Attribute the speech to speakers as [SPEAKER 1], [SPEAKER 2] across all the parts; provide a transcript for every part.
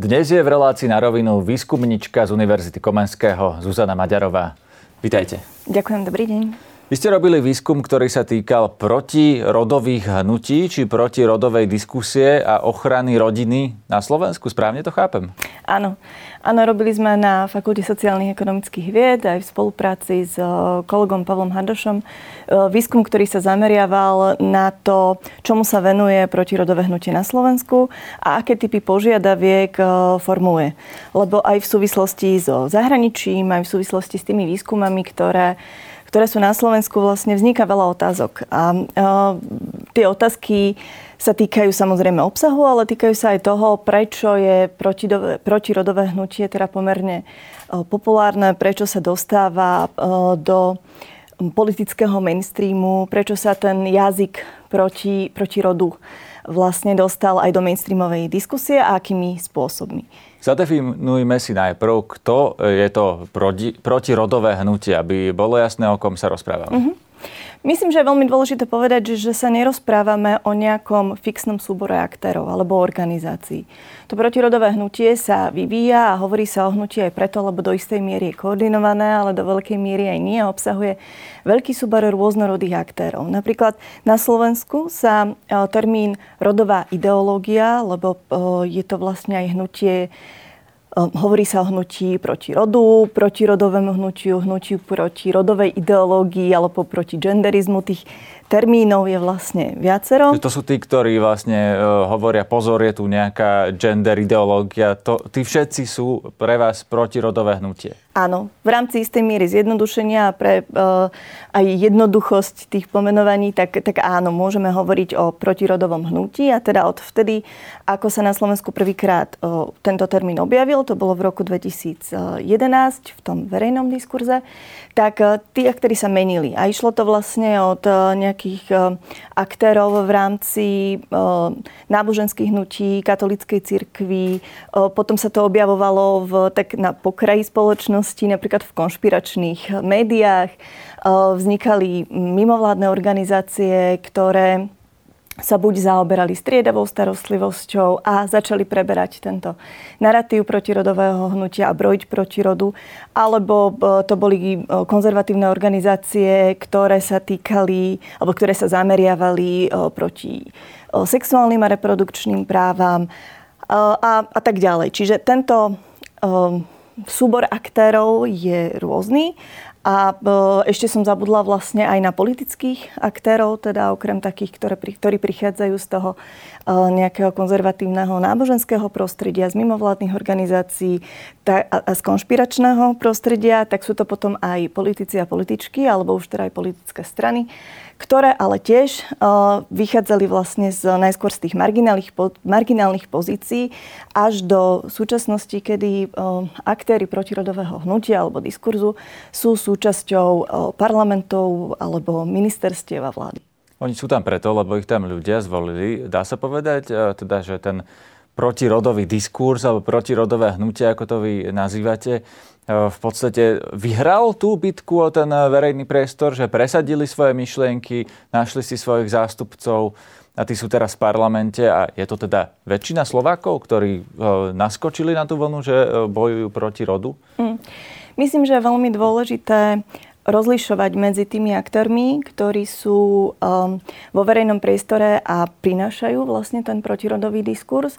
[SPEAKER 1] Dnes je v relácii na rovinu výskumnička z Univerzity Komenského Zuzana Maďarová. Vítajte.
[SPEAKER 2] Ďakujem, dobrý deň.
[SPEAKER 1] Vy ste robili výskum, ktorý sa týkal protirodových hnutí, či protirodovej diskusie a ochrany rodiny na Slovensku. Správne to chápem?
[SPEAKER 2] Áno. Áno, robili sme na Fakulte sociálnych ekonomických vied aj v spolupráci s eh, kolegom Pavlom Hardošom eh, výskum, ktorý sa zameriaval na to, čomu sa venuje protirodové hnutie na Slovensku a aké typy požiadaviek eh, formuje. Lebo aj v súvislosti so zahraničím, aj v súvislosti s tými výskumami, ktoré ktoré sú na Slovensku, vlastne vzniká veľa otázok. A uh, tie otázky sa týkajú samozrejme obsahu, ale týkajú sa aj toho, prečo je protirodové hnutie teda pomerne uh, populárne, prečo sa dostáva uh, do politického mainstreamu, prečo sa ten jazyk proti, proti rodu vlastne dostal aj do mainstreamovej diskusie a akými spôsobmi.
[SPEAKER 1] Zadefinujme si najprv, kto je to proti, protirodové hnutie, aby bolo jasné, o kom sa rozprávame. Mm-hmm.
[SPEAKER 2] Myslím, že je veľmi dôležité povedať, že, sa nerozprávame o nejakom fixnom súbore aktérov alebo organizácií. To protirodové hnutie sa vyvíja a hovorí sa o hnutí aj preto, lebo do istej miery je koordinované, ale do veľkej miery aj nie obsahuje veľký súbor rôznorodých aktérov. Napríklad na Slovensku sa e, termín rodová ideológia, lebo e, je to vlastne aj hnutie hovorí sa o hnutí proti rodu, proti rodovému hnutiu, hnutiu proti rodovej ideológii alebo proti genderizmu. Tých termínov je vlastne viacero.
[SPEAKER 1] To sú tí, ktorí vlastne uh, hovoria, pozor, je tu nejaká gender ideológia. To, tí všetci sú pre vás protirodové hnutie.
[SPEAKER 2] Áno, v rámci istej miery zjednodušenia a pre uh, aj jednoduchosť tých pomenovaní, tak, tak áno, môžeme hovoriť o protirodovom hnutí a teda od vtedy, ako sa na Slovensku prvýkrát uh, tento termín objavil, to bolo v roku 2011 v tom verejnom diskurze, tak uh, tí aktéry sa menili a išlo to vlastne od uh, nejakých uh, aktérov v rámci uh, náboženských hnutí, katolíckej cirkvi, uh, potom sa to objavovalo v, tak na pokraji spoločnosti, napríklad v konšpiračných médiách. Vznikali mimovládne organizácie, ktoré sa buď zaoberali striedavou starostlivosťou a začali preberať tento narratív protirodového hnutia a brojiť proti rodu, alebo to boli konzervatívne organizácie, ktoré sa týkali, alebo ktoré sa zameriavali proti sexuálnym a reprodukčným právam a, a tak ďalej. Čiže tento súbor aktérov je rôzny a e, ešte som zabudla vlastne aj na politických aktérov, teda okrem takých, ktoré, ktorí prichádzajú z toho nejakého konzervatívneho náboženského prostredia, z mimovládnych organizácií a z konšpiračného prostredia, tak sú to potom aj politici a političky, alebo už teda aj politické strany, ktoré ale tiež uh, vychádzali vlastne z, najskôr z tých marginálnych, marginálnych pozícií až do súčasnosti, kedy uh, aktéry protirodového hnutia alebo diskurzu sú súčasťou parlamentov alebo ministerstiev a vlády.
[SPEAKER 1] Oni sú tam preto, lebo ich tam ľudia zvolili. Dá sa povedať, teda, že ten protirodový diskurs alebo protirodové hnutie, ako to vy nazývate, v podstate vyhral tú bitku o ten verejný priestor, že presadili svoje myšlienky, našli si svojich zástupcov a tí sú teraz v parlamente a je to teda väčšina Slovákov, ktorí e, naskočili na tú vlnu, že e, bojujú proti rodu? Mm.
[SPEAKER 2] Myslím, že je veľmi dôležité rozlišovať medzi tými aktérmi, ktorí sú um, vo verejnom priestore a prinášajú vlastne ten protirodový diskurs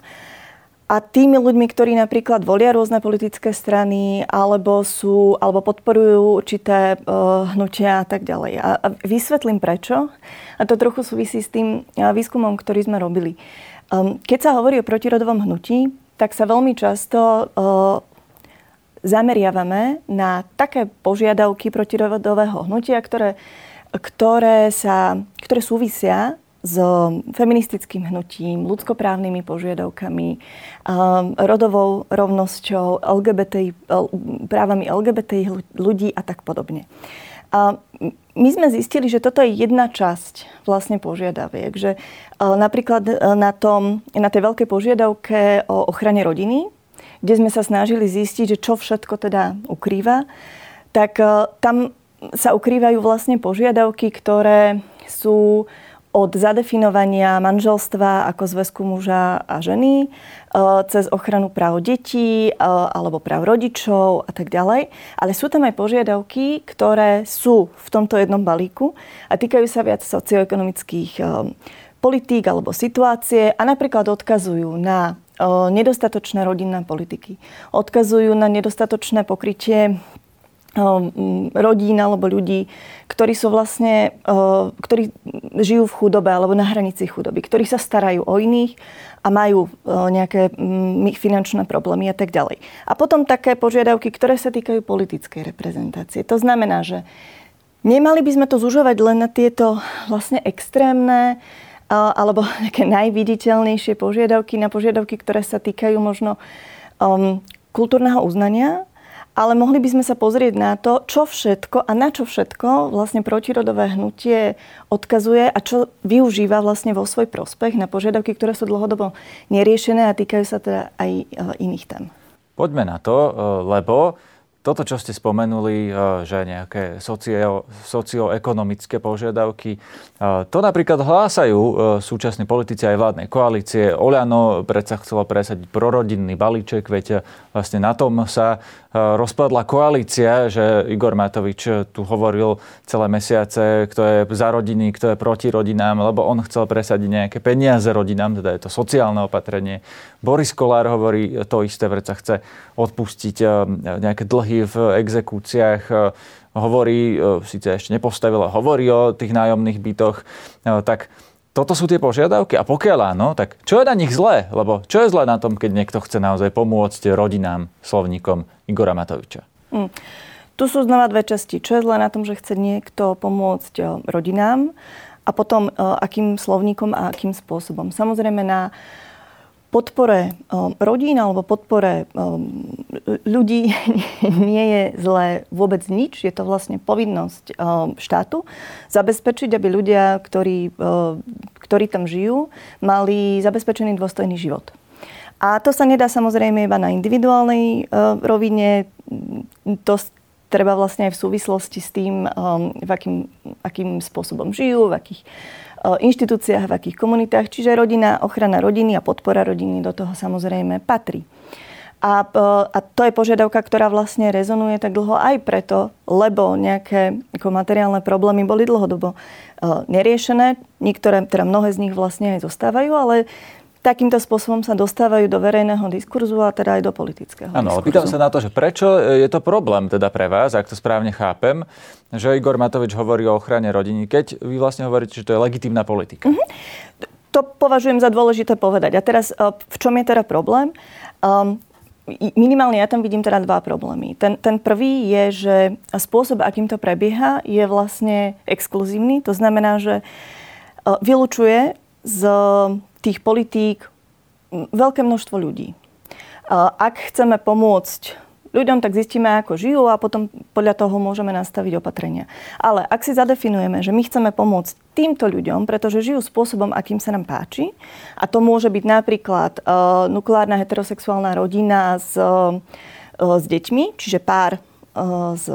[SPEAKER 2] a tými ľuďmi, ktorí napríklad volia rôzne politické strany alebo sú, alebo podporujú určité uh, hnutia a tak ďalej. A, a vysvetlím prečo. A to trochu súvisí s tým uh, výskumom, ktorý sme robili. Um, keď sa hovorí o protirodovom hnutí, tak sa veľmi často uh, zameriavame na také požiadavky protirodového hnutia, ktoré, ktoré, sa, ktoré súvisia s feministickým hnutím, ľudskoprávnymi požiadavkami, rodovou rovnosťou, LGBT, právami LGBT ľudí a tak podobne. A my sme zistili, že toto je jedna časť vlastne požiadaviek, že napríklad na, tom, na tej veľkej požiadavke o ochrane rodiny, kde sme sa snažili zistiť, že čo všetko teda ukrýva, tak tam sa ukrývajú vlastne požiadavky, ktoré sú od zadefinovania manželstva ako zväzku muža a ženy, e, cez ochranu práv detí e, alebo práv rodičov a tak ďalej. Ale sú tam aj požiadavky, ktoré sú v tomto jednom balíku a týkajú sa viac socioekonomických e, politík alebo situácie a napríklad odkazujú na nedostatočné rodinné politiky. Odkazujú na nedostatočné pokrytie rodín alebo ľudí, ktorí sú vlastne, ktorí žijú v chudobe alebo na hranici chudoby, ktorí sa starajú o iných a majú nejaké finančné problémy a tak ďalej. A potom také požiadavky, ktoré sa týkajú politickej reprezentácie. To znamená, že nemali by sme to zužovať len na tieto vlastne extrémne alebo nejaké najviditeľnejšie požiadavky, na požiadavky, ktoré sa týkajú možno um, kultúrneho uznania, ale mohli by sme sa pozrieť na to, čo všetko a na čo všetko vlastne protirodové hnutie odkazuje a čo využíva vlastne vo svoj prospech na požiadavky, ktoré sú dlhodobo neriešené a týkajú sa teda aj e, iných tém.
[SPEAKER 1] Poďme na to, e, lebo toto, čo ste spomenuli, eh, že nejaké socio, socioekonomické požiadavky, eh, to napríklad hlásajú eh, súčasní politici aj vládnej koalície. Oľano predsa chcelo presadiť prorodinný balíček, veď vlastne na tom sa rozpadla koalícia, že Igor Matovič tu hovoril celé mesiace, kto je za rodiny, kto je proti rodinám, lebo on chcel presadiť nejaké peniaze rodinám, teda je to sociálne opatrenie. Boris Kolár hovorí to isté, predsa chce odpustiť nejaké dlhy dlhy v exekúciách, e, hovorí, e, síce ešte nepostavila, hovorí o tých nájomných bytoch, e, tak toto sú tie požiadavky a pokiaľ áno, tak čo je na nich zlé? Lebo čo je zlé na tom, keď niekto chce naozaj pomôcť rodinám, slovníkom Igora Matoviča? Mm.
[SPEAKER 2] Tu sú znova dve časti. Čo je zlé na tom, že chce niekto pomôcť rodinám a potom akým slovníkom a akým spôsobom. Samozrejme na podpore um, rodín alebo podpore um, ľudí nie je zlé vôbec nič. Je to vlastne povinnosť um, štátu zabezpečiť, aby ľudia, ktorí, ktorí tam žijú, mali zabezpečený dôstojný život. A to sa nedá samozrejme iba na individuálnej rovine. To treba vlastne aj v súvislosti s tým, akým, akým spôsobom žijú, v akých inštitúciách, v akých komunitách. Čiže rodina, ochrana rodiny a podpora rodiny do toho samozrejme patrí. A, a to je požiadavka, ktorá vlastne rezonuje tak dlho aj preto, lebo nejaké ako materiálne problémy boli dlhodobo neriešené. Niektoré, teda mnohé z nich vlastne aj zostávajú, ale takýmto spôsobom sa dostávajú do verejného diskurzu a teda aj do politického
[SPEAKER 1] Áno, ale pýtam sa na to, že prečo je to problém teda pre vás, ak to správne chápem, že Igor Matovič hovorí o ochrane rodiny, keď vy vlastne hovoríte, že to je legitímna politika. Mm-hmm.
[SPEAKER 2] To považujem za dôležité povedať. A teraz, e, v čom je teda problém? Um, minimálne ja tam vidím teda dva problémy. Ten, ten prvý je, že spôsob, akým to prebieha, je vlastne exkluzívny. To znamená, že e, vylučuje z tých politík veľké množstvo ľudí. Ak chceme pomôcť ľuďom, tak zistíme, ako žijú a potom podľa toho môžeme nastaviť opatrenia. Ale ak si zadefinujeme, že my chceme pomôcť týmto ľuďom, pretože žijú spôsobom, akým sa nám páči, a to môže byť napríklad uh, nukleárna heterosexuálna rodina s, uh, s deťmi, čiže pár uh, s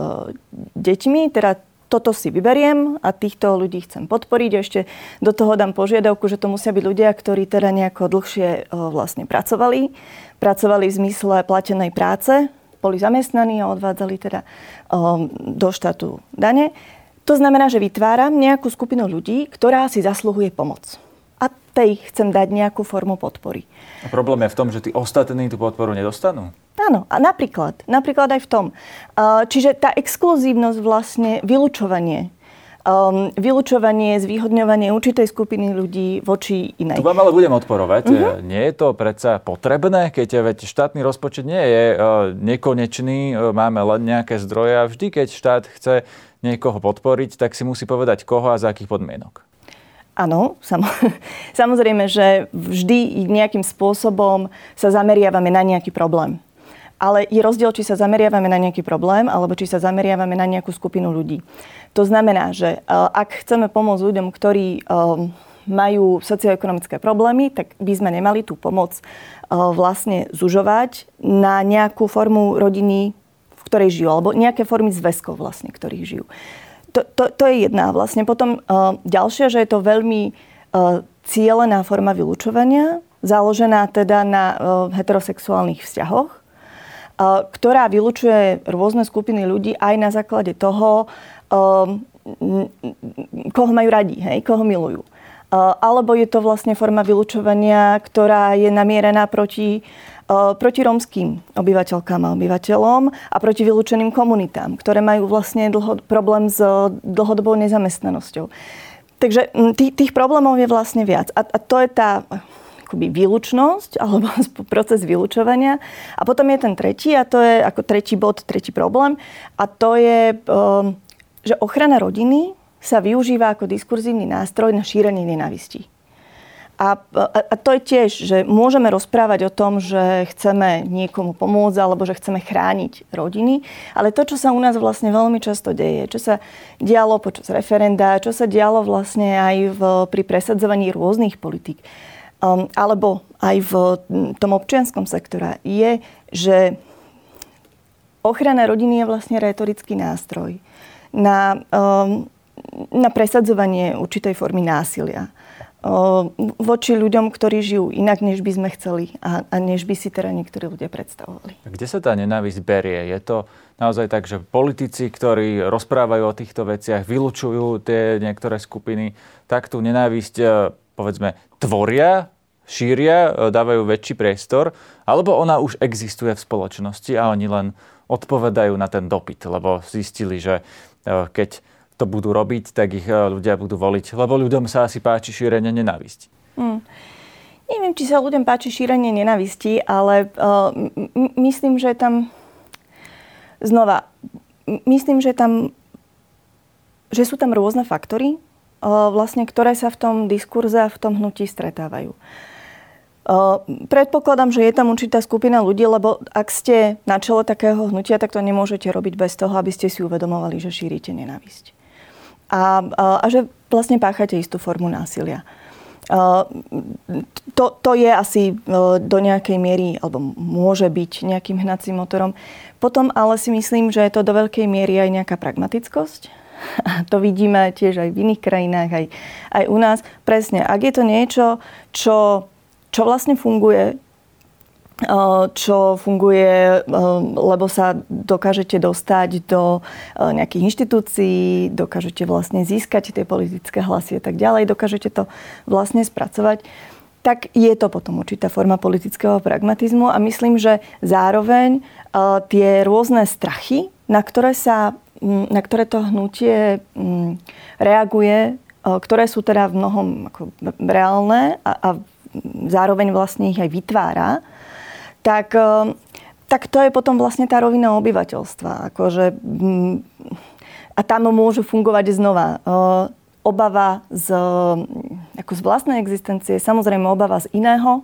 [SPEAKER 2] deťmi, teda toto si vyberiem a týchto ľudí chcem podporiť. Ešte do toho dám požiadavku, že to musia byť ľudia, ktorí teda nejako dlhšie vlastne pracovali. Pracovali v zmysle platenej práce, boli zamestnaní a odvádzali teda do štátu dane. To znamená, že vytváram nejakú skupinu ľudí, ktorá si zasluhuje pomoc. A tej chcem dať nejakú formu podpory.
[SPEAKER 1] A problém je v tom, že tí ostatní tú podporu nedostanú?
[SPEAKER 2] Áno, a napríklad, napríklad aj v tom. Čiže tá exkluzívnosť vlastne, vylúčovanie, um, vylúčovanie, zvýhodňovanie určitej skupiny ľudí voči inej.
[SPEAKER 1] Tu vám ale budem odporovať. Uh-huh. Nie je to predsa potrebné, keď veď štátny rozpočet nie je uh, nekonečný, uh, máme len nejaké zdroje a vždy, keď štát chce niekoho podporiť, tak si musí povedať koho a za akých podmienok.
[SPEAKER 2] Áno, samozrejme, že vždy nejakým spôsobom sa zameriavame na nejaký problém. Ale je rozdiel, či sa zameriavame na nejaký problém, alebo či sa zameriavame na nejakú skupinu ľudí. To znamená, že e, ak chceme pomôcť ľuďom, ktorí e, majú socioekonomické problémy, tak by sme nemali tú pomoc e, vlastne zužovať na nejakú formu rodiny, v ktorej žijú, alebo nejaké formy zväzkov vlastne, ktorých žijú. To, to, to je jedna vlastne. Potom ďalšia, že je to veľmi cieľená forma vylúčovania, založená teda na heterosexuálnych vzťahoch, ktorá vylučuje rôzne skupiny ľudí aj na základe toho, koho majú radi, hej, koho milujú. Alebo je to vlastne forma vylúčovania, ktorá je namierená proti proti romským obyvateľkám a obyvateľom a proti vylúčeným komunitám, ktoré majú vlastne dlho, problém s dlhodobou nezamestnanosťou. Takže tých, tých problémov je vlastne viac. A, a to je tá akoby výlučnosť alebo proces vylúčovania. A potom je ten tretí a to je ako tretí bod, tretí problém. A to je, ehm, že ochrana rodiny sa využíva ako diskurzívny nástroj na šírenie nenávistí. A, a to je tiež, že môžeme rozprávať o tom, že chceme niekomu pomôcť alebo že chceme chrániť rodiny, ale to, čo sa u nás vlastne veľmi často deje, čo sa dialo počas referenda, čo sa dialo vlastne aj v, pri presadzovaní rôznych politík, um, alebo aj v tom občianskom sektore, je, že ochrana rodiny je vlastne retorický nástroj na, um, na presadzovanie určitej formy násilia voči ľuďom, ktorí žijú inak, než by sme chceli a, a než by si teda niektorí ľudia predstavovali.
[SPEAKER 1] Kde sa tá nenávisť berie? Je to naozaj tak, že politici, ktorí rozprávajú o týchto veciach, vylučujú tie niektoré skupiny, tak tú nenávisť, e, povedzme, tvoria šíria, e, dávajú väčší priestor, alebo ona už existuje v spoločnosti a oni len odpovedajú na ten dopyt, lebo zistili, že e, keď to budú robiť, tak ich e, ľudia budú voliť, lebo ľuďom sa asi páči šírenie nenávisti. Hmm.
[SPEAKER 2] Neviem, či sa ľuďom páči šírenie nenavisti, ale uh, m- myslím, že tam znova, myslím, že tam že sú tam rôzne faktory, vlastne, ktoré sa v tom diskurze a v tom hnutí stretávajú. Predpokladám, že je tam určitá skupina ľudí, lebo ak ste na čele takého hnutia, tak to nemôžete robiť bez toho, aby ste si uvedomovali, že šírite nenávisť. A, a, a že vlastne páchate istú formu násilia. To, to je asi do nejakej miery, alebo môže byť nejakým hnacím motorom. Potom ale si myslím, že je to do veľkej miery aj nejaká pragmatickosť. A to vidíme tiež aj v iných krajinách, aj, aj u nás. Presne, ak je to niečo, čo čo vlastne funguje, eh, čo funguje, eh, lebo sa dokážete dostať do eh, nejakých inštitúcií, dokážete vlastne získať tie politické hlasy a tak ďalej, dokážete to vlastne spracovať, tak je to potom určitá forma politického pragmatizmu a myslím, že zároveň tie rôzne strachy, na ktoré, sa, na ktoré to hnutie reaguje, ktoré sú teda v mnohom ako reálne a, a zároveň vlastne ich aj vytvára, tak, eh, tak to je potom vlastne tá rovina obyvateľstva. Akože, a tam môže fungovať znova obava z, ako z vlastnej existencie, samozrejme obava z iného,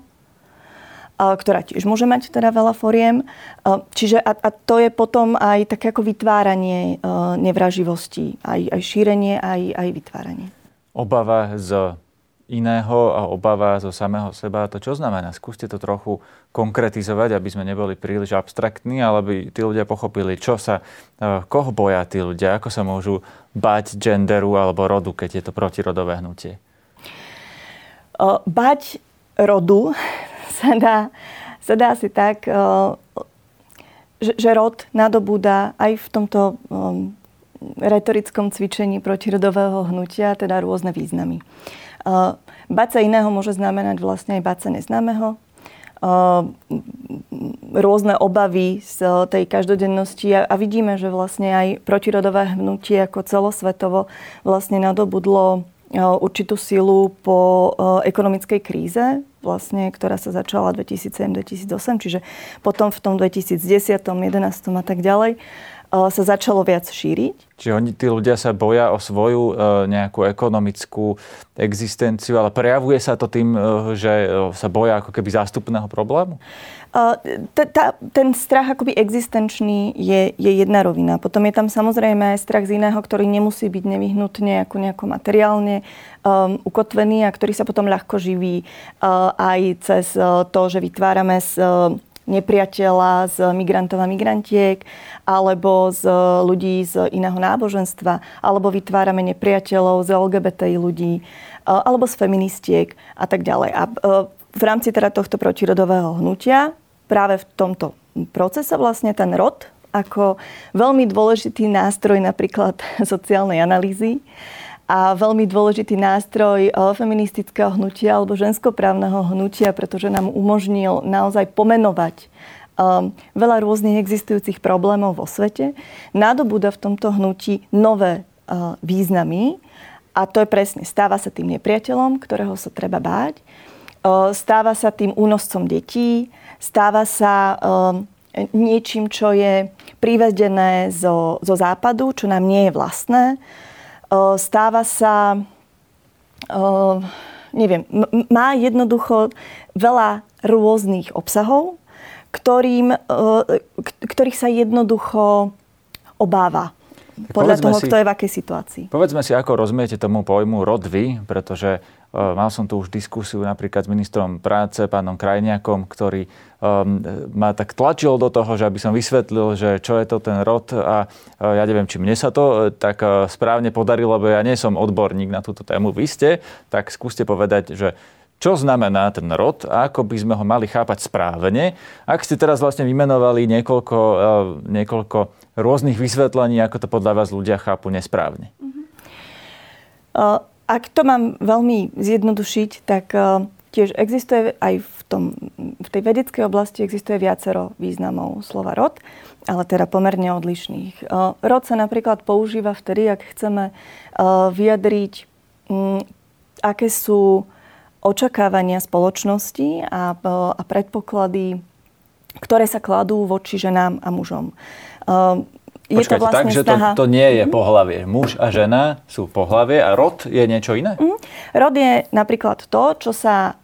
[SPEAKER 2] ktorá tiež môže mať teda veľa foriem. Čiže a, a to je potom aj také ako vytváranie nevraživosti, aj, aj šírenie, aj, aj vytváranie.
[SPEAKER 1] Obava z iného a obava zo samého seba. To čo znamená? Skúste to trochu konkretizovať, aby sme neboli príliš abstraktní, ale aby tí ľudia pochopili, čo sa, e, koho boja tí ľudia, ako sa môžu bať genderu alebo rodu, keď je to protirodové hnutie.
[SPEAKER 2] Bať rodu sa dá, sa dá asi tak, že, že rod nadobúda aj v tomto retorickom cvičení protirodového hnutia teda rôzne významy. Báca iného môže znamenať vlastne aj báca neznámeho. Rôzne obavy z tej každodennosti a, vidíme, že vlastne aj protirodové hnutie ako celosvetovo vlastne nadobudlo určitú silu po ekonomickej kríze, vlastne, ktorá sa začala 2007-2008, čiže potom v tom 2010, 2011 a tak ďalej sa začalo viac šíriť.
[SPEAKER 1] Čiže oni, tí ľudia sa boja o svoju e, nejakú ekonomickú existenciu, ale prejavuje sa to tým, e, že e, sa boja ako keby zástupného problému?
[SPEAKER 2] ten strach akoby existenčný je, je jedna rovina. Potom je tam samozrejme aj strach z iného, ktorý nemusí byť nevyhnutne ako nejako materiálne um, ukotvený a ktorý sa potom ľahko živí uh, aj cez uh, to, že vytvárame s, uh, nepriateľa z migrantov a migrantiek, alebo z ľudí z iného náboženstva, alebo vytvárame nepriateľov z LGBTI ľudí, alebo z feministiek a tak ďalej. A v rámci teda tohto protirodového hnutia práve v tomto procese vlastne ten rod ako veľmi dôležitý nástroj napríklad sociálnej analýzy a veľmi dôležitý nástroj eh, feministického hnutia alebo ženskoprávneho hnutia, pretože nám umožnil naozaj pomenovať um, veľa rôznych existujúcich problémov vo svete, nadobúda v tomto hnutí nové uh, významy a to je presne, stáva sa tým nepriateľom, ktorého sa treba báť, uh, stáva sa tým únoscom detí, stáva sa um, niečím, čo je privedené zo, zo západu, čo nám nie je vlastné. Stáva sa, neviem, má jednoducho veľa rôznych obsahov, ktorým, ktorých sa jednoducho obáva. Podľa toho, si, kto je v akej situácii.
[SPEAKER 1] Povedzme si, ako rozumiete tomu pojmu rod vy, pretože uh, mal som tu už diskusiu napríklad s ministrom práce, pánom Krajniakom, ktorý um, ma tak tlačil do toho, že aby som vysvetlil, že čo je to ten rod a uh, ja neviem, či mne sa to uh, tak uh, správne podarilo, lebo ja nie som odborník na túto tému. Vy ste, tak skúste povedať, že čo znamená ten rod a ako by sme ho mali chápať správne. Ak ste teraz vlastne vymenovali niekoľko, niekoľko rôznych vysvetlení, ako to podľa vás ľudia chápu nesprávne.
[SPEAKER 2] Uh, ak to mám veľmi zjednodušiť, tak uh, tiež existuje aj v, tom, v tej vedeckej oblasti existuje viacero významov slova rod, ale teda pomerne odlišných. Uh, rod sa napríklad používa vtedy, ak chceme vyjadriť, um, aké sú očakávania spoločnosti a predpoklady, ktoré sa kladú voči ženám a mužom.
[SPEAKER 1] Je Počkajte, to vlastne tak, že to, to nie je pohlavie. Muž a žena sú pohlavie a rod je niečo iné? Mm.
[SPEAKER 2] Rod je napríklad to, čo sa,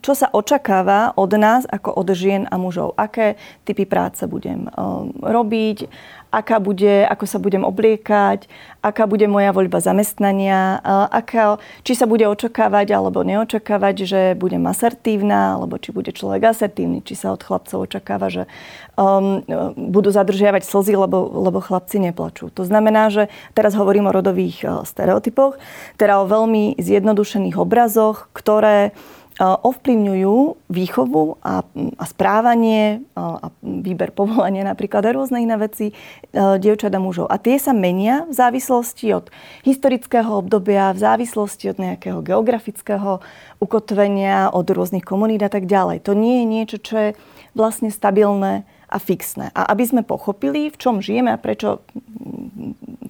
[SPEAKER 2] čo sa očakáva od nás ako od žien a mužov. Aké typy práce budem robiť, aká bude, ako sa budem obliekať, aká bude moja voľba zamestnania, aká, či sa bude očakávať alebo neočakávať, že budem asertívna, alebo či bude človek asertívny, či sa od chlapcov očakáva, že um, budú zadržiavať slzy, lebo, lebo chlapci neplačú. To znamená, že teraz hovorím o rodových stereotypoch, teda o veľmi zjednodušených obrazoch, ktoré ovplyvňujú výchovu a, a správanie a výber povolania napríklad a rôzne iné veci dievčat a mužov. A tie sa menia v závislosti od historického obdobia, v závislosti od nejakého geografického ukotvenia, od rôznych komunít a tak ďalej. To nie je niečo, čo je vlastne stabilné a fixné. A aby sme pochopili, v čom žijeme a prečo,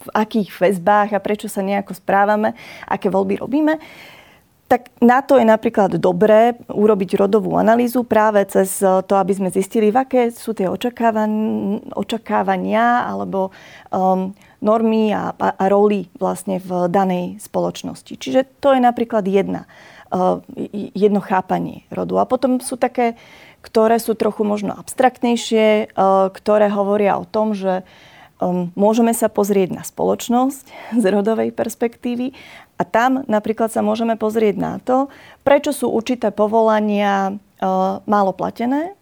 [SPEAKER 2] v akých väzbách a prečo sa nejako správame, aké voľby robíme, tak na to je napríklad dobré urobiť rodovú analýzu práve cez to, aby sme zistili, aké sú tie očakávania alebo um, normy a, a, a roli vlastne v danej spoločnosti. Čiže to je napríklad jedna, uh, jedno chápanie rodu. A potom sú také, ktoré sú trochu možno abstraktnejšie, uh, ktoré hovoria o tom, že um, môžeme sa pozrieť na spoločnosť z rodovej perspektívy a tam napríklad sa môžeme pozrieť na to, prečo sú určité povolania e, málo platené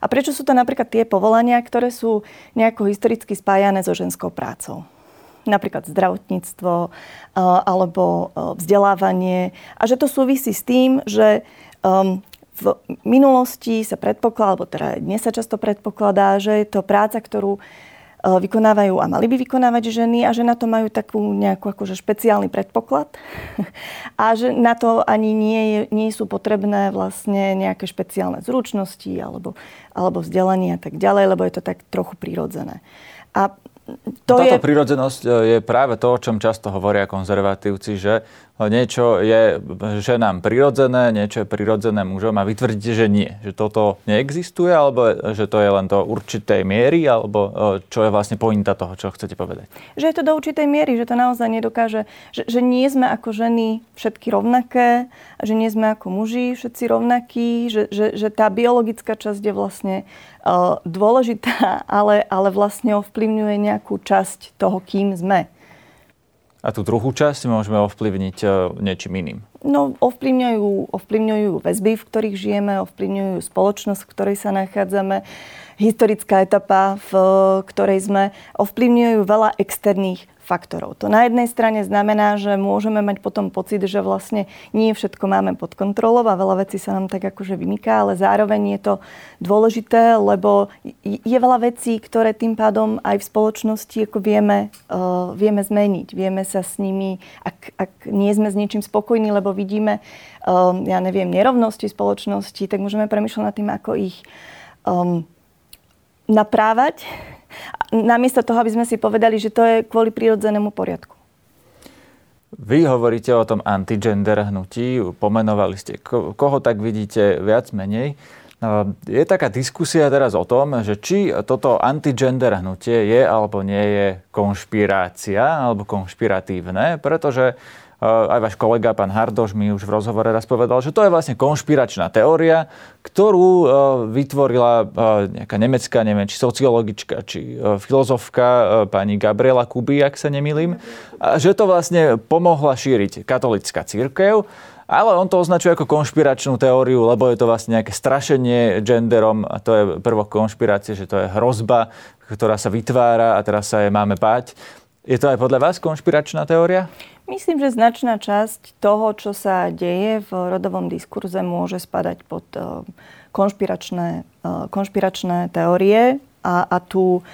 [SPEAKER 2] a prečo sú to napríklad tie povolania, ktoré sú nejako historicky spájané so ženskou prácou. Napríklad zdravotníctvo e, alebo e, vzdelávanie. A že to súvisí s tým, že v minulosti sa predpokladá, alebo teda dnes sa často predpokladá, že je to práca, ktorú vykonávajú a mali by vykonávať ženy a že na to majú takú nejakú akože špeciálny predpoklad a že na to ani nie, je, nie sú potrebné vlastne nejaké špeciálne zručnosti alebo, alebo vzdelanie a tak ďalej, lebo je to tak trochu prirodzené. A
[SPEAKER 1] to Táto je... prirodzenosť e, je práve to, o čom často hovoria konzervatívci, že niečo je ženám prirodzené, niečo je prirodzené mužom a vy tvrdíte, že nie. Že toto neexistuje, alebo že to je len do určitej miery, alebo e, čo je vlastne pointa toho, čo chcete povedať?
[SPEAKER 2] Že je to do určitej miery, že to naozaj nedokáže, že, že nie sme ako ženy všetky rovnaké, že nie sme ako muži všetci rovnakí, že, že, že tá biologická časť je vlastne dôležitá, ale, ale vlastne ovplyvňuje nejakú časť toho, kým sme.
[SPEAKER 1] A tú druhú časť môžeme ovplyvniť e, niečím iným.
[SPEAKER 2] No, ovplyvňujú, ovplyvňujú väzby, v ktorých žijeme, ovplyvňujú spoločnosť, v ktorej sa nachádzame, historická etapa, v ktorej sme, ovplyvňujú veľa externých faktorov. To na jednej strane znamená, že môžeme mať potom pocit, že vlastne nie všetko máme pod kontrolou a veľa vecí sa nám tak akože vymyká, ale zároveň je to dôležité, lebo je veľa vecí, ktoré tým pádom aj v spoločnosti ako vieme, uh, vieme zmeniť. Vieme sa s nimi, ak, ak nie sme s niečím spokojní, lebo vidíme, uh, ja neviem, nerovnosti spoločnosti, tak môžeme premyšľať nad tým, ako ich um, naprávať namiesto toho, aby sme si povedali, že to je kvôli prírodzenému poriadku.
[SPEAKER 1] Vy hovoríte o tom antigender hnutí, pomenovali ste, koho tak vidíte viac menej. No, je taká diskusia teraz o tom, že či toto antigender hnutie je alebo nie je konšpirácia alebo konšpiratívne, pretože aj váš kolega, pán Hardoš, mi už v rozhovore raz povedal, že to je vlastne konšpiračná teória, ktorú eh, vytvorila eh, nejaká nemecká, neviem, či sociologička, či filozofka pani Gabriela Kuby, ak sa nemýlim, že to vlastne pomohla šíriť katolická církev, ale on to označuje ako konšpiračnú teóriu, lebo je to vlastne nejaké strašenie genderom a to je prvok konšpirácie, že to je hrozba, ktorá sa vytvára a teraz sa jej máme báť. Je to aj podľa vás konšpiračná teória?
[SPEAKER 2] Myslím, že značná časť toho, čo sa deje v rodovom diskurze, môže spadať pod eh, konšpiračné, eh, konšpiračné teórie a, a tú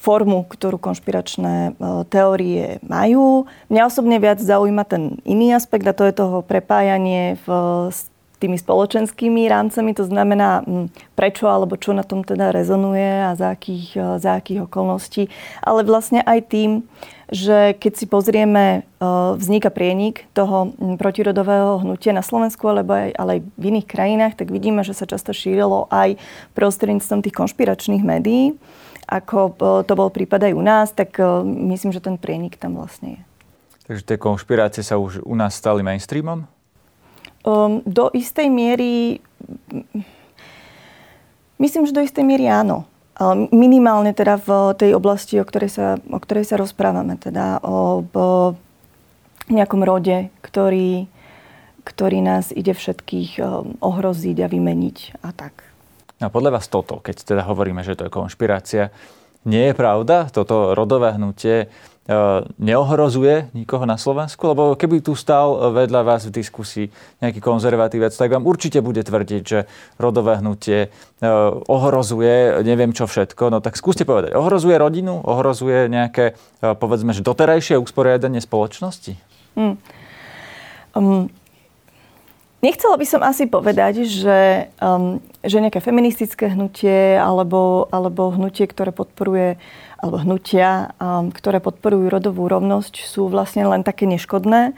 [SPEAKER 2] formu, ktorú konšpiračné eh, teórie majú. Mňa osobne viac zaujíma ten iný aspekt a to je toho prepájanie v, s tými spoločenskými rámcami, to znamená, hm, prečo alebo čo na tom teda rezonuje a za akých, za akých okolností, ale vlastne aj tým, že keď si pozrieme, e, vzniká prienik toho protirodového hnutia na Slovensku, alebo aj, ale aj v iných krajinách, tak vidíme, že sa často šírilo aj prostredníctvom tých konšpiračných médií. Ako e, to bol prípad aj u nás, tak e, myslím, že ten prienik tam vlastne je.
[SPEAKER 1] Takže tie konšpirácie sa už u nás stali mainstreamom?
[SPEAKER 2] Um, do istej miery... Myslím, že do istej miery áno. Minimálne teda v tej oblasti, o ktorej sa, o ktorej sa rozprávame, teda o, o nejakom rode, ktorý, ktorý nás ide všetkých ohroziť a vymeniť a tak.
[SPEAKER 1] A podľa vás toto, keď teda hovoríme, že to je konšpirácia, nie je pravda? Toto rodové hnutie neohrozuje nikoho na Slovensku? Lebo keby tu stal vedľa vás v diskusii nejaký konzervatívec, tak vám určite bude tvrdiť, že rodové hnutie e, ohrozuje neviem čo všetko. No tak skúste povedať, ohrozuje rodinu? Ohrozuje nejaké, povedzme, že doterajšie usporiadanie spoločnosti? Hmm.
[SPEAKER 2] Um, Nechcela by som asi povedať, že, um, že nejaké feministické hnutie alebo, alebo hnutie, ktoré podporuje alebo hnutia, um, ktoré podporujú rodovú rovnosť, sú vlastne len také neškodné.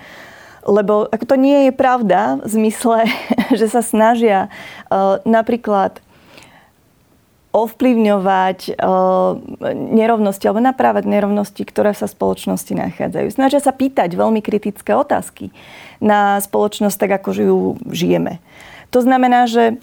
[SPEAKER 2] Lebo ako to nie je pravda v zmysle, že sa snažia uh, napríklad ovplyvňovať uh, nerovnosti alebo naprávať nerovnosti, ktoré sa v spoločnosti nachádzajú. Snažia sa pýtať veľmi kritické otázky na spoločnosť tak, ako ju žijeme. To znamená, že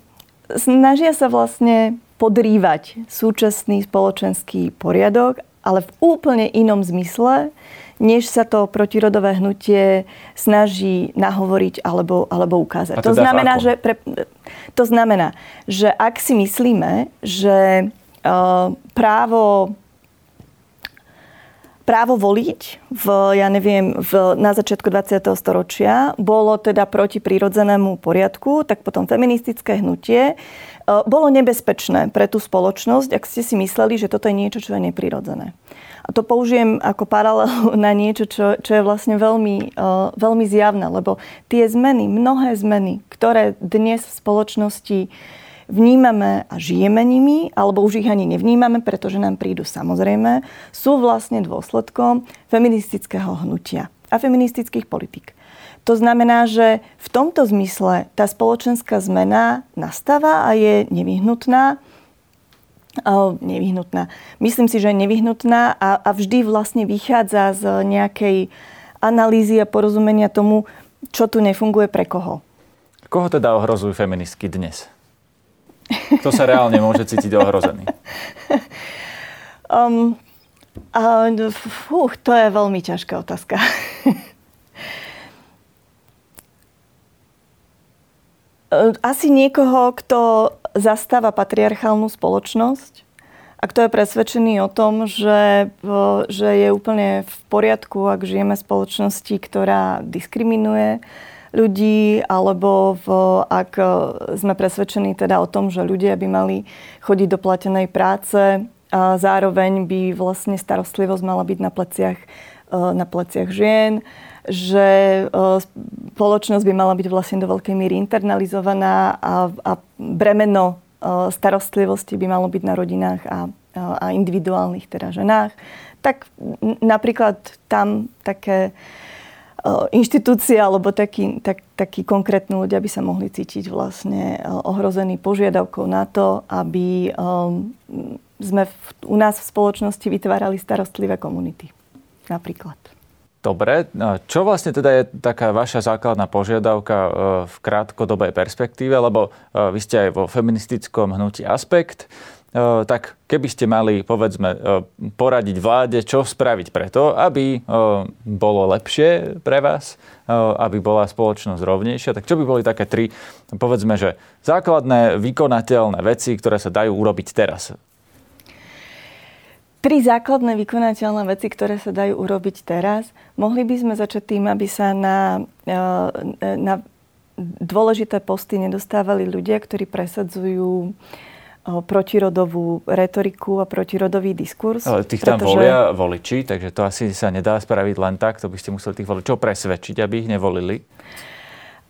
[SPEAKER 2] snažia sa vlastne podrývať súčasný spoločenský poriadok, ale v úplne inom zmysle, než sa to protirodové hnutie snaží nahovoriť alebo, alebo ukázať.
[SPEAKER 1] To,
[SPEAKER 2] teda znamená, že pre, to znamená, že ak si myslíme, že uh, právo právo voliť v, ja neviem, v, na začiatku 20. storočia bolo teda proti prírodzenému poriadku, tak potom feministické hnutie bolo nebezpečné pre tú spoločnosť, ak ste si mysleli, že toto je niečo, čo je neprirodzené. A to použijem ako paralelu na niečo, čo, čo je vlastne veľmi, uh, veľmi zjavné, lebo tie zmeny, mnohé zmeny, ktoré dnes v spoločnosti vnímame a žijeme nimi, alebo už ich ani nevnímame, pretože nám prídu samozrejme, sú vlastne dôsledkom feministického hnutia a feministických politik. To znamená, že v tomto zmysle tá spoločenská zmena nastáva a je nevyhnutná nevyhnutná. Myslím si, že je nevyhnutná a, a vždy vlastne vychádza z nejakej analýzy a porozumenia tomu, čo tu nefunguje pre koho.
[SPEAKER 1] Koho teda ohrozujú feministky dnes? Kto sa reálne môže cítiť ohrozený?
[SPEAKER 2] Um, Uh, fú, to je veľmi ťažká otázka. Asi niekoho, kto zastáva patriarchálnu spoločnosť a kto je presvedčený o tom, že, že je úplne v poriadku, ak žijeme v spoločnosti, ktorá diskriminuje ľudí, alebo v, ak sme presvedčení teda o tom, že ľudia by mali chodiť do platenej práce a zároveň by vlastne starostlivosť mala byť na pleciach, na pleciach žien že e, spoločnosť by mala byť vlastne do veľkej míry internalizovaná a, a bremeno e, starostlivosti by malo byť na rodinách a, a individuálnych teda ženách. Tak napríklad tam také e, inštitúcie alebo takí, tak, takí konkrétni ľudia by sa mohli cítiť vlastne ohrození požiadavkou na to, aby sme v, u nás v spoločnosti vytvárali starostlivé komunity. Napríklad.
[SPEAKER 1] Dobre, čo vlastne teda je taká vaša základná požiadavka e, v krátkodobej perspektíve, lebo e, vy ste aj vo feministickom hnutí Aspekt, e, tak keby ste mali, povedzme, poradiť vláde, čo spraviť preto, aby bolo lepšie pre vás, aby bola spoločnosť rovnejšia, tak čo by boli také tri, povedzme, že základné vykonateľné veci, ktoré sa dajú urobiť teraz?
[SPEAKER 2] tri základné vykonateľné veci, ktoré sa dajú urobiť teraz. Mohli by sme začať tým, aby sa na, na dôležité posty nedostávali ľudia, ktorí presadzujú e, protirodovú retoriku a protirodový diskurs.
[SPEAKER 1] Ale tých tam pretože... volia voliči, takže to asi sa nedá spraviť len tak. To by ste museli tých voličov presvedčiť, aby ich nevolili.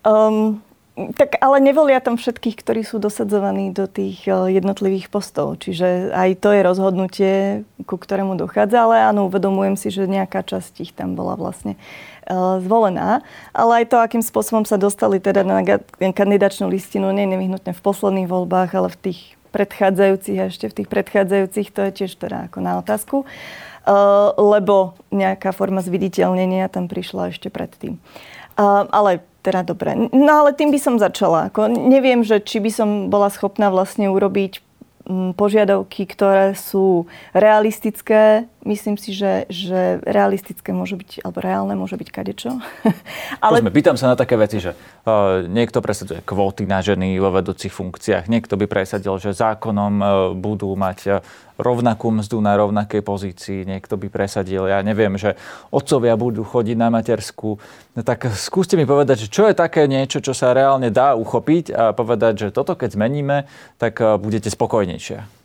[SPEAKER 2] Um, tak ale nevolia tam všetkých, ktorí sú dosadzovaní do tých eh, jednotlivých postov. Čiže aj to je rozhodnutie, ku ktorému dochádza, ale áno, uvedomujem si, že nejaká časť ich tam bola vlastne uh, zvolená. Ale aj to, akým spôsobom sa dostali teda na kandidačnú listinu, nie nevyhnutne v posledných voľbách, ale v tých predchádzajúcich a ešte v tých predchádzajúcich, to je tiež teda ako na otázku. Uh, lebo nejaká forma zviditeľnenia tam prišla ešte predtým. Uh, ale teda dobre. No ale tým by som začala. Ako neviem, že či by som bola schopná vlastne urobiť mm, požiadavky, ktoré sú realistické. Myslím si, že, že realistické môže byť, alebo reálne môže byť kadečo.
[SPEAKER 1] Ale... Pozme, pýtam sa na také veci, že uh, niekto presadzuje kvóty na ženy vo vedúcich funkciách, niekto by presadil, že zákonom uh, budú mať uh, rovnakú mzdu na rovnakej pozícii, niekto by presadil, ja neviem, že otcovia budú chodiť na matersku. No tak skúste mi povedať, že čo je také niečo, čo sa reálne dá uchopiť a povedať, že toto keď zmeníme, tak budete spokojnejšia.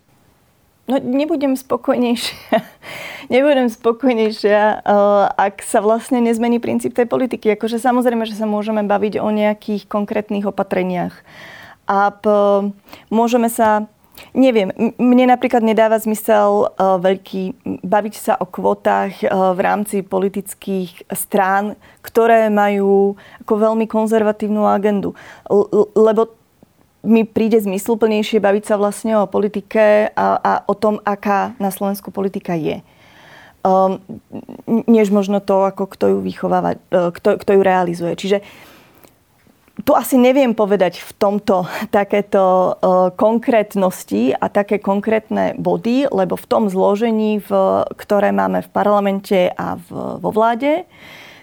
[SPEAKER 2] No nebudem spokojnejšia. nebudem spokojnejšia, eh, ak sa vlastne nezmení princíp tej politiky. Akože samozrejme, že sa môžeme baviť o nejakých konkrétnych opatreniach. A p- môžeme sa Neviem. Mne napríklad nedáva zmysel uh, veľký baviť sa o kvotách uh, v rámci politických strán, ktoré majú ako veľmi konzervatívnu agendu. L- lebo mi príde zmysluplnejšie baviť sa vlastne o politike a, a o tom, aká na Slovensku politika je. Um, než možno to, ako kto ju vychováva, uh, kto, kto ju realizuje. Čiže uh, tu asi neviem povedať v tomto takéto uh, konkrétnosti a také konkrétne body, lebo v tom zložení, v, ktoré máme v parlamente a v, vo vláde,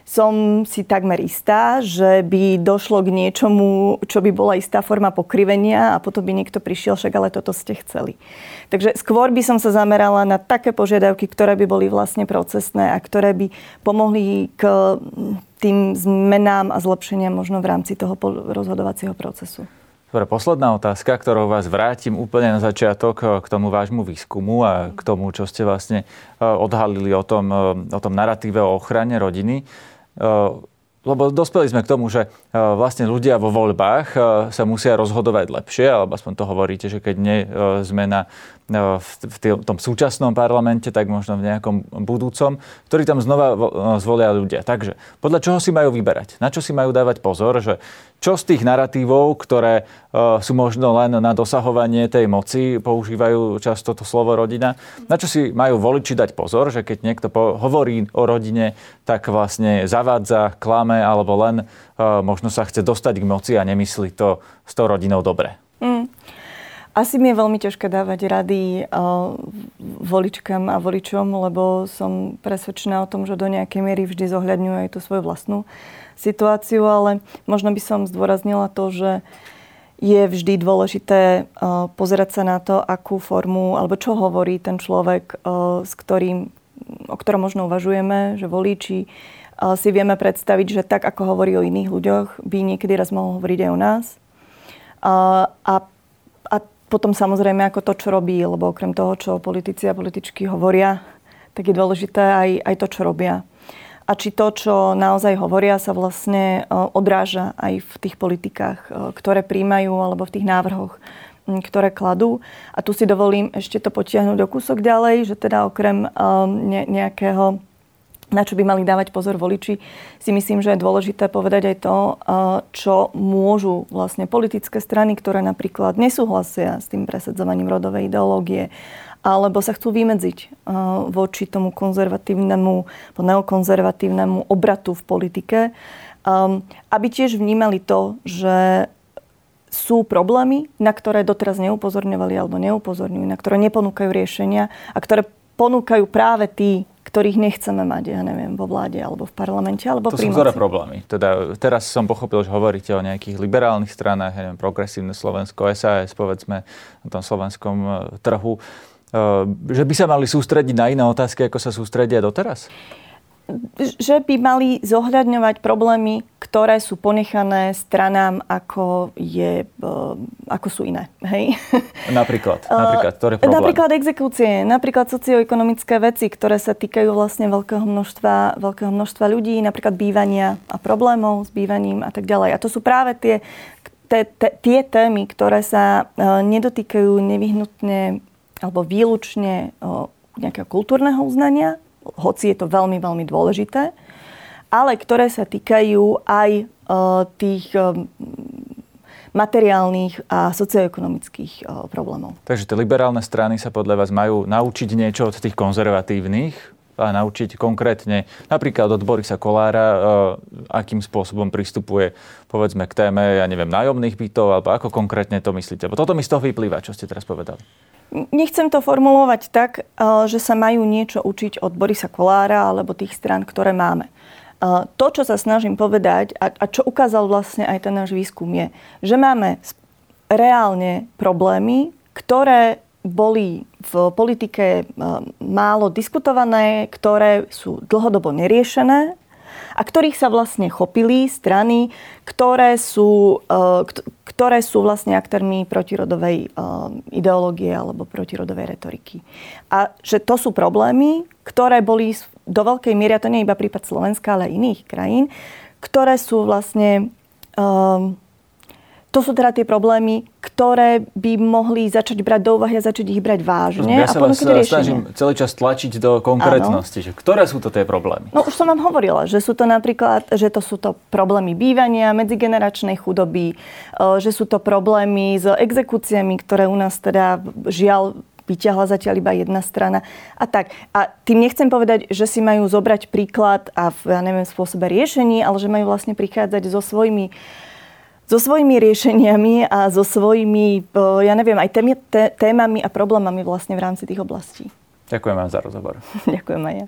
[SPEAKER 2] som si takmer istá, že by došlo k niečomu, čo by bola istá forma pokrivenia a potom by niekto prišiel, však ale toto ste chceli. Takže skôr by som sa zamerala na také požiadavky, ktoré by boli vlastne procesné a ktoré by pomohli k tým zmenám a zlepšeniam možno v rámci toho rozhodovacieho procesu.
[SPEAKER 1] Dobre, posledná otázka, ktorou vás vrátim úplne na začiatok eh, k tomu vášmu výskumu a k tomu, čo ste vlastne eh, odhalili o tom, eh, o tom narratíve o ochrane rodiny lebo dospeli sme k tomu, že vlastne ľudia vo voľbách sa musia rozhodovať lepšie, alebo aspoň to hovoríte, že keď nie sme na v tom súčasnom parlamente, tak možno v nejakom budúcom, ktorý tam znova zvolia ľudia. Takže podľa čoho si majú vyberať? Na čo si majú dávať pozor? Že čo z tých narratívov, ktoré e, sú možno len na dosahovanie tej moci, používajú často to slovo rodina, na čo si majú voliči dať pozor, že keď niekto hovorí o rodine, tak vlastne zavádza, klame alebo len e, možno sa chce dostať k moci a nemyslí to s tou rodinou dobre. Mm.
[SPEAKER 2] Asi mi je veľmi ťažké dávať rady uh, voličkám a voličom, lebo som presvedčená o tom, že do nejakej miery vždy zohľadňujú aj tú svoju vlastnú situáciu, ale možno by som zdôraznila to, že je vždy dôležité uh, pozerať sa na to, akú formu, alebo čo hovorí ten človek, uh, s ktorým, o ktorom možno uvažujeme, že voliči uh, si vieme predstaviť, že tak, ako hovorí o iných ľuďoch, by niekedy raz mohol hovoriť aj o nás. Uh, a potom samozrejme ako to, čo robí, lebo okrem toho, čo politici a političky hovoria, tak je dôležité aj, aj to, čo robia. A či to, čo naozaj hovoria, sa vlastne e, odráža aj v tých politikách, e, ktoré príjmajú, alebo v tých návrhoch, ktoré kladú. A tu si dovolím ešte to potiahnuť do kúsok ďalej, že teda okrem e, nejakého na čo by mali dávať pozor voliči, si myslím, že je dôležité povedať aj to, čo môžu vlastne politické strany, ktoré napríklad nesúhlasia s tým presadzovaním rodovej ideológie, alebo sa chcú vymedziť voči tomu konzervatívnemu, neokonzervatívnemu obratu v politike, aby tiež vnímali to, že sú problémy, na ktoré doteraz neupozorňovali alebo neupozorňujú, na ktoré neponúkajú riešenia a ktoré ponúkajú práve tí, ktorých nechceme mať, ja neviem, vo vláde alebo v parlamente, alebo
[SPEAKER 1] to
[SPEAKER 2] pri
[SPEAKER 1] sú ktoré problémy? Teda teraz som pochopil, že hovoríte o nejakých liberálnych stranách, ja neviem, progresívne Slovensko, SAS, povedzme, na tom slovenskom e, trhu. E, že by sa mali sústrediť na iné otázky, ako sa sústredia doteraz?
[SPEAKER 2] že by mali zohľadňovať problémy, ktoré sú ponechané stranám, ako, je, eh, ako sú iné. Hej?
[SPEAKER 1] Napríklad? Napríklad, ktoré problémy?
[SPEAKER 2] Napríklad exekúcie, napríklad socioekonomické veci, ktoré sa týkajú vlastne veľkého množstva, veľkého množstva ľudí, napríklad bývania a problémov s bývaním a tak ďalej. A to sú práve tie, te, te, tie témy, ktoré sa nedotýkajú nevyhnutne alebo výlučne nejakého kultúrneho uznania hoci je to veľmi, veľmi dôležité, ale ktoré sa týkajú aj tých materiálnych a socioekonomických problémov.
[SPEAKER 1] Takže tie liberálne strany sa podľa vás majú naučiť niečo od tých konzervatívnych a naučiť konkrétne napríklad od Borisa Kolára, akým spôsobom pristupuje povedzme k téme, ja neviem, nájomných bytov, alebo ako konkrétne to myslíte? Lebo toto mi z toho vyplýva, čo ste teraz povedali.
[SPEAKER 2] Nechcem to formulovať tak, eh, že sa majú niečo učiť od Borisa Kolára alebo tých strán, ktoré máme. Eh, to, čo sa snažím povedať a, čo ukázal vlastne aj ten náš výskum je, že máme reálne problémy, ktoré boli v politike eh, málo diskutované, ktoré sú dlhodobo neriešené a ktorých sa vlastne chopili strany, ktoré sú, eh, ktoré sú vlastne aktérmi protirodovej eh, ideológie alebo protirodovej retoriky. A že to sú problémy, ktoré boli do veľkej miery, a to nie iba prípad Slovenska, ale aj iných krajín, ktoré sú vlastne um, to sú teda tie problémy, ktoré by mohli začať brať do úvahy a začať ich brať vážne.
[SPEAKER 1] Ja sa vás snažím celý čas tlačiť do konkrétnosti. Že ktoré sú to tie problémy?
[SPEAKER 2] No už som vám hovorila, že sú to napríklad, že to sú to problémy bývania, medzigeneračnej chudoby, e, že sú to problémy s exekúciami, ktoré u nás teda žiaľ vyťahla zatiaľ iba jedna strana a tak. A tým nechcem povedať, že si majú zobrať príklad a v, ja neviem, spôsobe riešení, ale že majú vlastne prichádzať so svojimi so svojimi riešeniami a so svojimi, ja neviem, aj témami a problémami vlastne v rámci tých oblastí.
[SPEAKER 1] Ďakujem vám za rozhovor.
[SPEAKER 2] Ďakujem aj ja.